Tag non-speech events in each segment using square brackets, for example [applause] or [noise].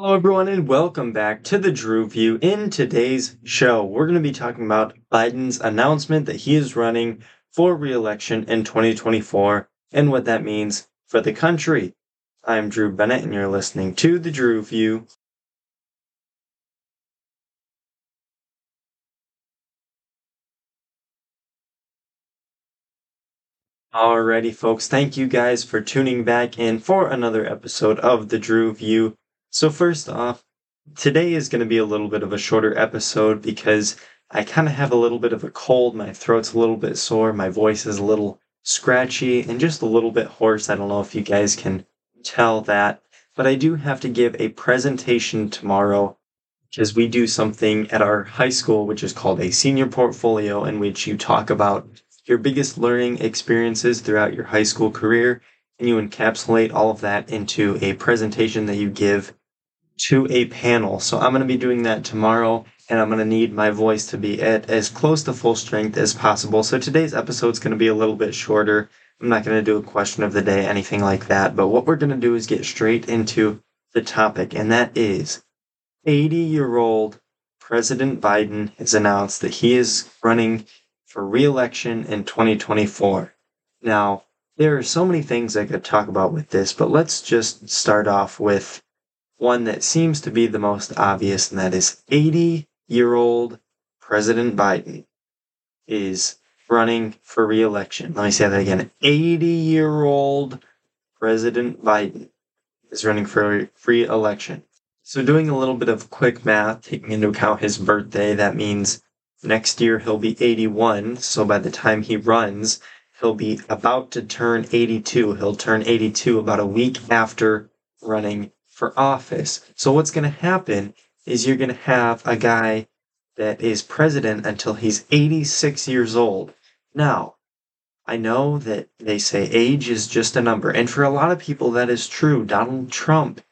Hello, everyone, and welcome back to the Drew View. In today's show, we're going to be talking about Biden's announcement that he is running for re election in 2024 and what that means for the country. I'm Drew Bennett, and you're listening to the Drew View. Alrighty, folks, thank you guys for tuning back in for another episode of the Drew View. So, first off, today is going to be a little bit of a shorter episode because I kind of have a little bit of a cold. My throat's a little bit sore. My voice is a little scratchy and just a little bit hoarse. I don't know if you guys can tell that, but I do have to give a presentation tomorrow because we do something at our high school, which is called a senior portfolio, in which you talk about your biggest learning experiences throughout your high school career and you encapsulate all of that into a presentation that you give to a panel. So I'm going to be doing that tomorrow and I'm going to need my voice to be at as close to full strength as possible. So today's episode is going to be a little bit shorter. I'm not going to do a question of the day, anything like that. But what we're going to do is get straight into the topic, and that is 80 year old President Biden has announced that he is running for re election in 2024. Now, there are so many things I could talk about with this, but let's just start off with one that seems to be the most obvious, and that is 80 year old President Biden is running for re election. Let me say that again 80 year old President Biden is running for re election. So, doing a little bit of quick math, taking into account his birthday, that means next year he'll be 81. So, by the time he runs, he'll be about to turn 82. He'll turn 82 about a week after running for office. So what's going to happen is you're going to have a guy that is president until he's 86 years old. Now, I know that they say age is just a number, and for a lot of people that is true. Donald Trump,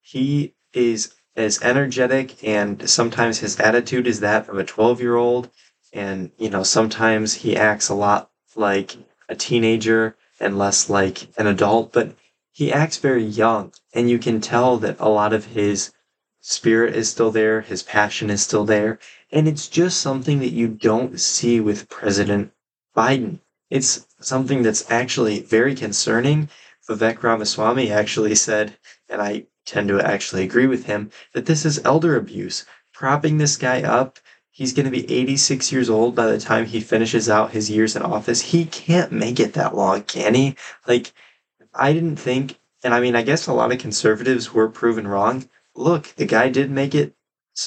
he is as energetic and sometimes his attitude is that of a 12 year old and you know sometimes he acts a lot like a teenager and less like an adult but he acts very young, and you can tell that a lot of his spirit is still there, his passion is still there, and it's just something that you don't see with President Biden. It's something that's actually very concerning. Vivek Ramaswamy actually said, and I tend to actually agree with him, that this is elder abuse. Propping this guy up, he's going to be 86 years old by the time he finishes out his years in office. He can't make it that long, can he? Like, I didn't think, and I mean, I guess a lot of conservatives were proven wrong. Look, the guy did make it.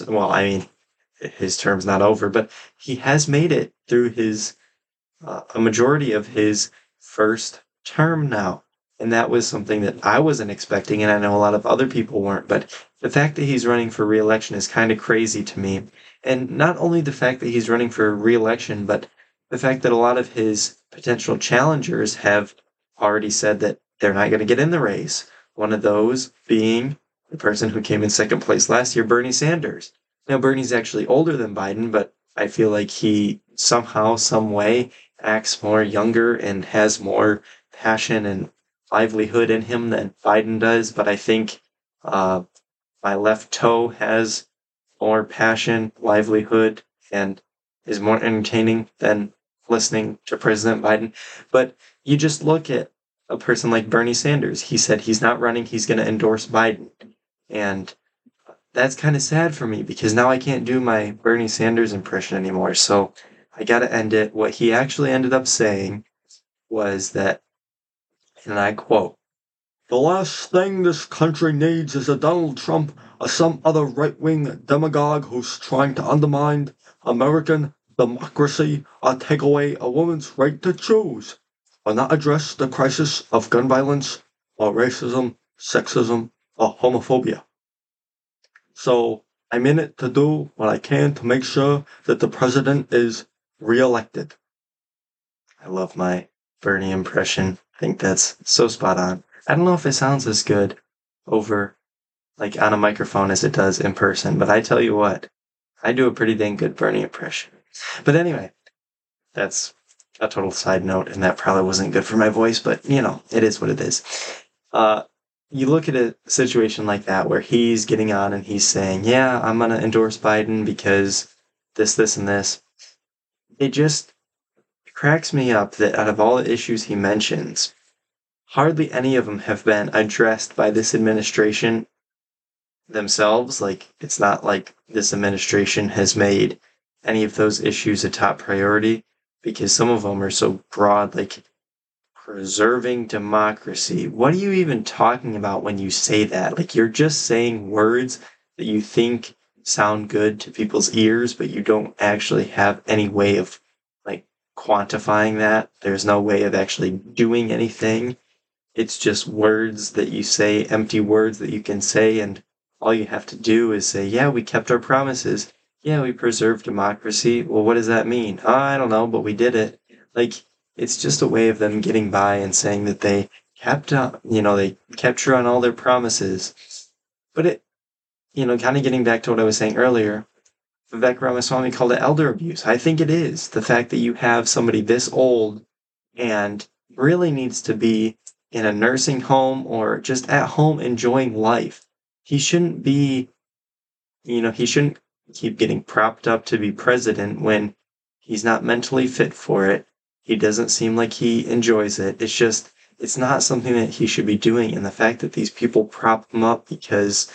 Well, I mean, [laughs] his term's not over, but he has made it through his uh, a majority of his first term now. And that was something that I wasn't expecting, and I know a lot of other people weren't. But the fact that he's running for reelection is kind of crazy to me. And not only the fact that he's running for reelection, but the fact that a lot of his potential challengers have already said that they're not going to get in the race. One of those being the person who came in second place last year, Bernie Sanders. Now, Bernie's actually older than Biden, but I feel like he somehow, some way, acts more younger and has more passion and livelihood in him than Biden does. But I think uh, my left toe has more passion, livelihood, and is more entertaining than listening to President Biden. But you just look at a person like Bernie Sanders. He said he's not running, he's going to endorse Biden. And that's kind of sad for me because now I can't do my Bernie Sanders impression anymore. So I got to end it. What he actually ended up saying was that, and I quote, the last thing this country needs is a Donald Trump or some other right wing demagogue who's trying to undermine American democracy or take away a woman's right to choose or not address the crisis of gun violence or racism, sexism, or homophobia. So I'm in it to do what I can to make sure that the president is reelected. I love my Bernie impression. I think that's so spot on. I don't know if it sounds as good over like on a microphone as it does in person, but I tell you what, I do a pretty dang good Bernie impression. But anyway, that's a total side note, and that probably wasn't good for my voice, but you know, it is what it is. Uh, you look at a situation like that where he's getting on and he's saying, Yeah, I'm going to endorse Biden because this, this, and this. It just cracks me up that out of all the issues he mentions, hardly any of them have been addressed by this administration themselves. Like, it's not like this administration has made any of those issues a top priority because some of them are so broad, like preserving democracy. What are you even talking about when you say that? Like, you're just saying words that you think sound good to people's ears, but you don't actually have any way of like quantifying that. There's no way of actually doing anything. It's just words that you say, empty words that you can say, and all you have to do is say, Yeah, we kept our promises. Yeah, we preserved democracy. Well, what does that mean? Oh, I don't know, but we did it. Like, it's just a way of them getting by and saying that they kept, uh, you know, they kept true on all their promises. But it, you know, kind of getting back to what I was saying earlier, Vivek Ramaswamy called it elder abuse. I think it is. The fact that you have somebody this old and really needs to be in a nursing home or just at home enjoying life. He shouldn't be, you know, he shouldn't keep getting propped up to be president when he's not mentally fit for it. He doesn't seem like he enjoys it. It's just, it's not something that he should be doing. And the fact that these people prop him up because,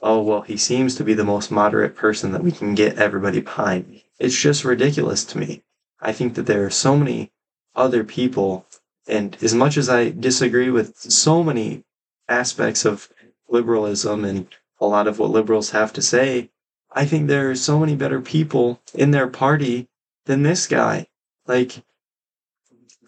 oh, well, he seems to be the most moderate person that we can get everybody behind, it's just ridiculous to me. I think that there are so many other people, and as much as I disagree with so many aspects of liberalism and a lot of what liberals have to say, I think there are so many better people in their party than this guy. Like,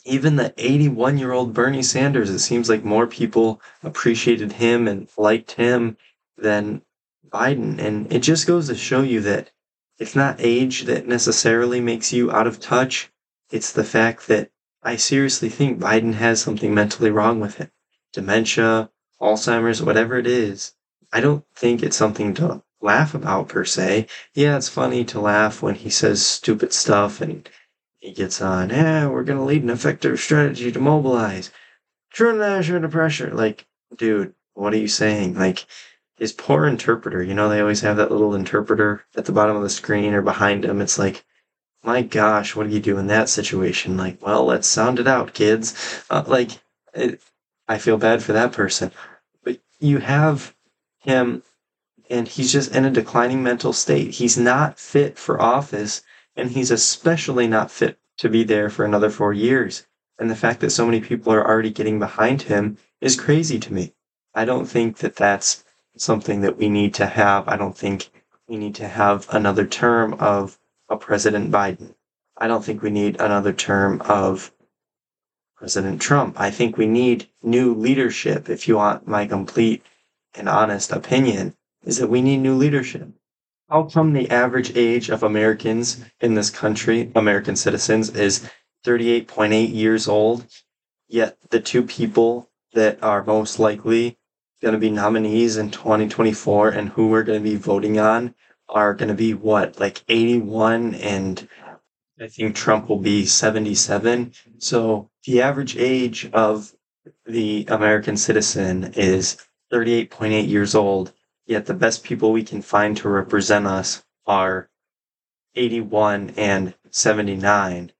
even the 81 year old Bernie Sanders, it seems like more people appreciated him and liked him than Biden. And it just goes to show you that it's not age that necessarily makes you out of touch. It's the fact that I seriously think Biden has something mentally wrong with him. Dementia, Alzheimer's, whatever it is. I don't think it's something to laugh about per se. Yeah, it's funny to laugh when he says stupid stuff and he gets on, yeah, we're going to lead an effective strategy to mobilize. True national under pressure. Like, dude, what are you saying? Like, his poor interpreter, you know, they always have that little interpreter at the bottom of the screen or behind him. It's like, my gosh, what do you do in that situation? Like, well, let's sound it out, kids. Uh, like, it, I feel bad for that person. But you have him and he's just in a declining mental state. He's not fit for office, and he's especially not fit to be there for another four years. And the fact that so many people are already getting behind him is crazy to me. I don't think that that's something that we need to have. I don't think we need to have another term of a President Biden. I don't think we need another term of President Trump. I think we need new leadership, if you want my complete and honest opinion is that we need new leadership. How come the average age of Americans in this country, American citizens, is 38.8 years old, yet the two people that are most likely going to be nominees in 2024 and who we're going to be voting on are going to be what, like 81 and I think Trump will be 77. So the average age of the American citizen is 38.8 years old yet the best people we can find to represent us are 81 and 79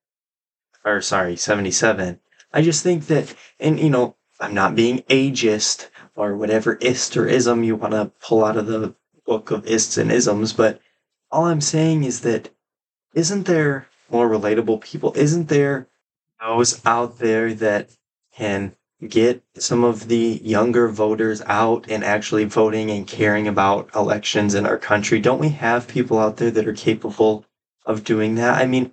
or sorry 77 i just think that and you know i'm not being ageist or whatever ist or ism you want to pull out of the book of ists and isms but all i'm saying is that isn't there more relatable people? Isn't there those out there that can get some of the younger voters out and actually voting and caring about elections in our country? Don't we have people out there that are capable of doing that? I mean,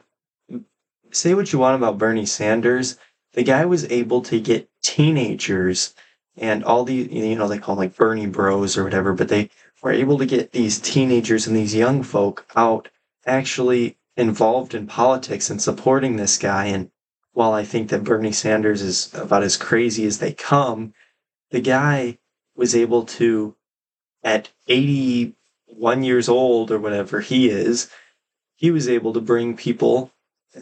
say what you want about Bernie Sanders. The guy was able to get teenagers and all the, you know, they call them like Bernie bros or whatever, but they were able to get these teenagers and these young folk out actually involved in politics and supporting this guy and while I think that Bernie Sanders is about as crazy as they come, the guy was able to, at 81 years old or whatever he is, he was able to bring people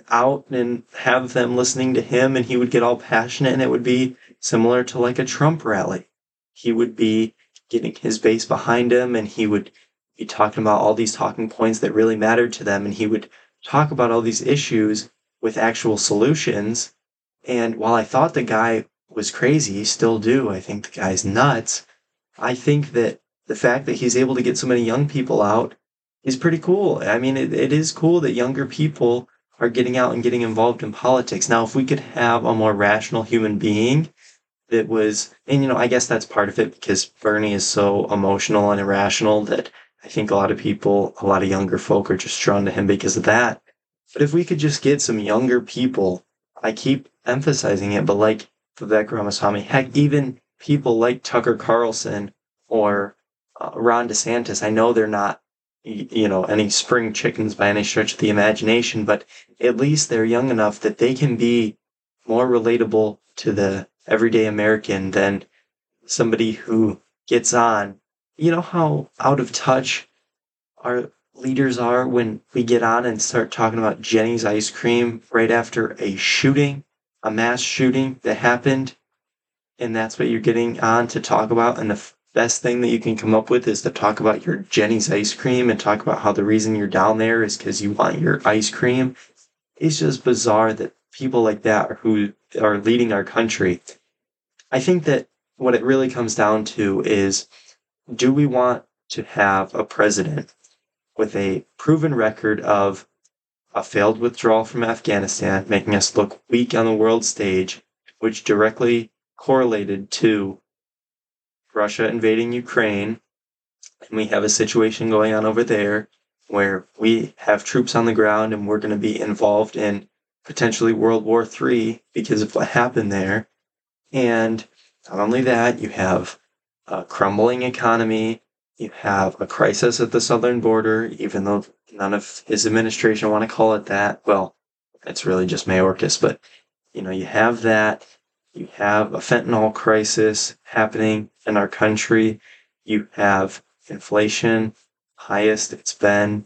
out and have them listening to him, and he would get all passionate, and it would be similar to like a Trump rally. he would be getting his base behind him and he would be talking about all these talking points that really mattered to them and he would talk about all these issues with actual solutions. And while I thought the guy was crazy, still do, I think the guy's nuts. I think that the fact that he's able to get so many young people out is pretty cool. I mean, it, it is cool that younger people are getting out and getting involved in politics. Now, if we could have a more rational human being that was, and you know, I guess that's part of it because Bernie is so emotional and irrational that I think a lot of people, a lot of younger folk are just drawn to him because of that. But if we could just get some younger people, I keep emphasizing it, but like Vivek Ramaswamy, heck, even people like Tucker Carlson or uh, Ron DeSantis, I know they're not, you know, any spring chickens by any stretch of the imagination, but at least they're young enough that they can be more relatable to the everyday American than somebody who gets on. You know how out of touch our leaders are when we get on and start talking about Jeni's ice cream right after a shooting, a mass shooting that happened, and that's what you're getting on to talk about, and the best thing that you can come up with is to talk about your Jeni's ice cream and talk about how the reason you're down there is because you want your ice cream. It's just bizarre that people like that are who are leading our country. I think that what it really comes down to is do we want to have a president with a proven record of a failed withdrawal from Afghanistan, making us look weak on the world stage, which directly correlated to Russia invading Ukraine, and we have a situation going on over there where we have troops on the ground and we're going to be involved in potentially World War III because of what happened there. And not only that, you have a crumbling economy, you have a crisis at the southern border, even though none of his administration want to call it that. Well, it's really just Mayorkas, but you know, you have that. You have a fentanyl crisis happening in our country. You have inflation, highest it's been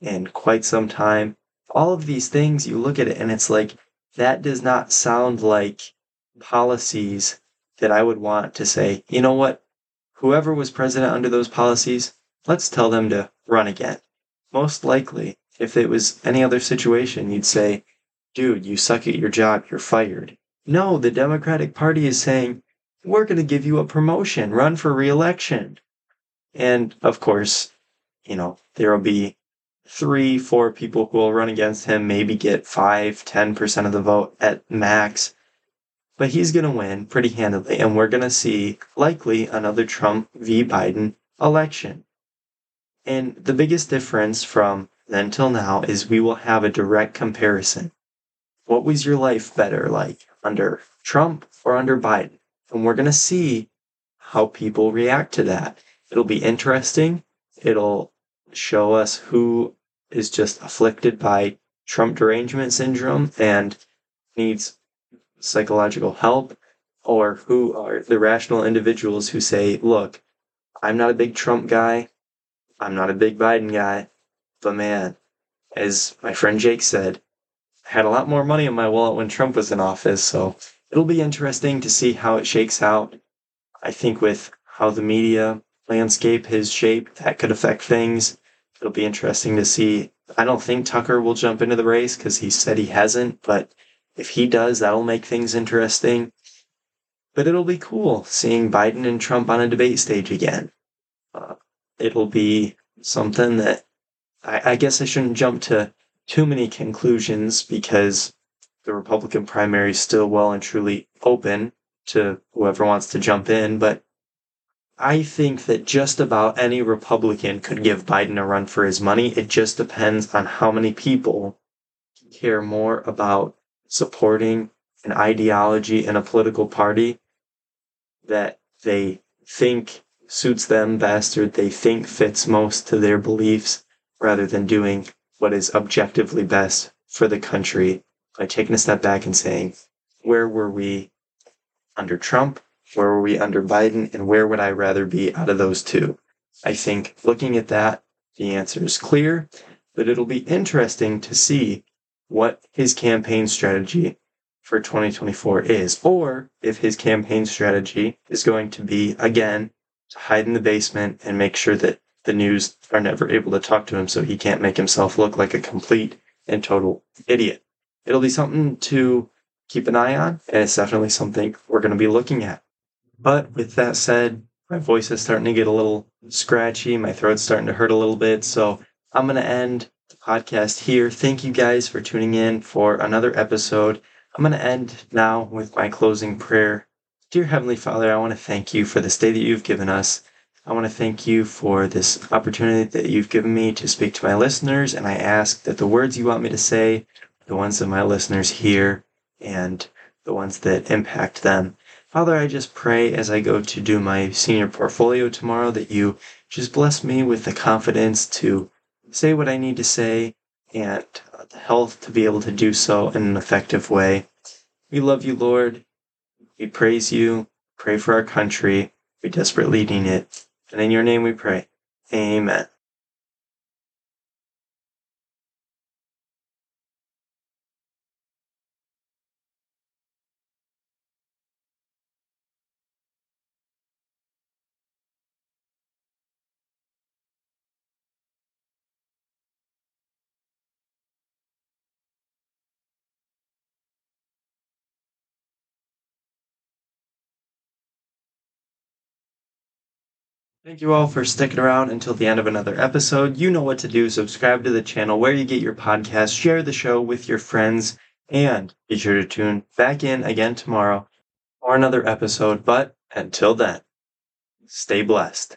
in quite some time. All of these things, you look at it and it's like, that does not sound like policies that I would want to say, you know what? Whoever was president under those policies, let's tell them to run again. Most likely, if it was any other situation, you'd say, dude, you suck at your job, you're fired. No, the Democratic Party is saying, we're going to give you a promotion, run for reelection. And of course, you know, there will be three, four people who will run against him, maybe get five, ten percent of the vote at max. But he's going to win pretty handily, and we're going to see likely another Trump v. Biden election. And the biggest difference from then till now is we will have a direct comparison. What was your life better like? under Trump or under Biden. And we're going to see how people react to that. It'll be interesting. It'll show us who is just afflicted by Trump derangement syndrome and needs psychological help, or who are the rational individuals who say, look, I'm not a big Trump guy. I'm not a big Biden guy. But man, as my friend Jake said, I had a lot more money in my wallet when Trump was in office, so it'll be interesting to see how it shakes out. I think with how the media landscape has shaped, that could affect things. It'll be interesting to see. I don't think Tucker will jump into the race because he said he hasn't, but if he does, that'll make things interesting. But it'll be cool seeing Biden and Trump on a debate stage again. Uh, it'll be something that I, I guess I shouldn't jump to too many conclusions because the Republican primary is still well and truly open to whoever wants to jump in. But I think that just about any Republican could give Biden a run for his money. It just depends on how many people care more about supporting an ideology and a political party that they think suits them best or they think fits most to their beliefs rather than doing what is objectively best for the country by taking a step back and saying, where were we under Trump? Where were we under Biden? And where would I rather be out of those two? I think looking at that, the answer is clear, but it'll be interesting to see what his campaign strategy for 2024 is, or if his campaign strategy is going to be, again, to hide in the basement and make sure that the news are never able to talk to him so he can't make himself look like a complete and total idiot. It'll be something to keep an eye on, and it's definitely something we're going to be looking at. But with that said, my voice is starting to get a little scratchy, my throat's starting to hurt a little bit, so I'm going to end podcast here. Thank you guys for tuning in for another episode. I'm going to end now with my closing prayer. Dear Heavenly Father, I want to thank you for this day that you've given us. I want to thank you for this opportunity that you've given me to speak to my listeners, and I ask that the words you want me to say, the ones that my listeners hear, and the ones that impact them. Father, I just pray as I go to do my senior portfolio tomorrow that you just bless me with the confidence to say what I need to say and uh, the health to be able to do so in an effective way. We love you, Lord. We praise you. Pray for our country. We desperately need it. And in your name we pray. Amen. Thank you all for sticking around until the end of another episode. You know what to do. Subscribe to the channel where you get your podcast, share the show with your friends, and be sure to tune back in again tomorrow for another episode. But until then, stay blessed.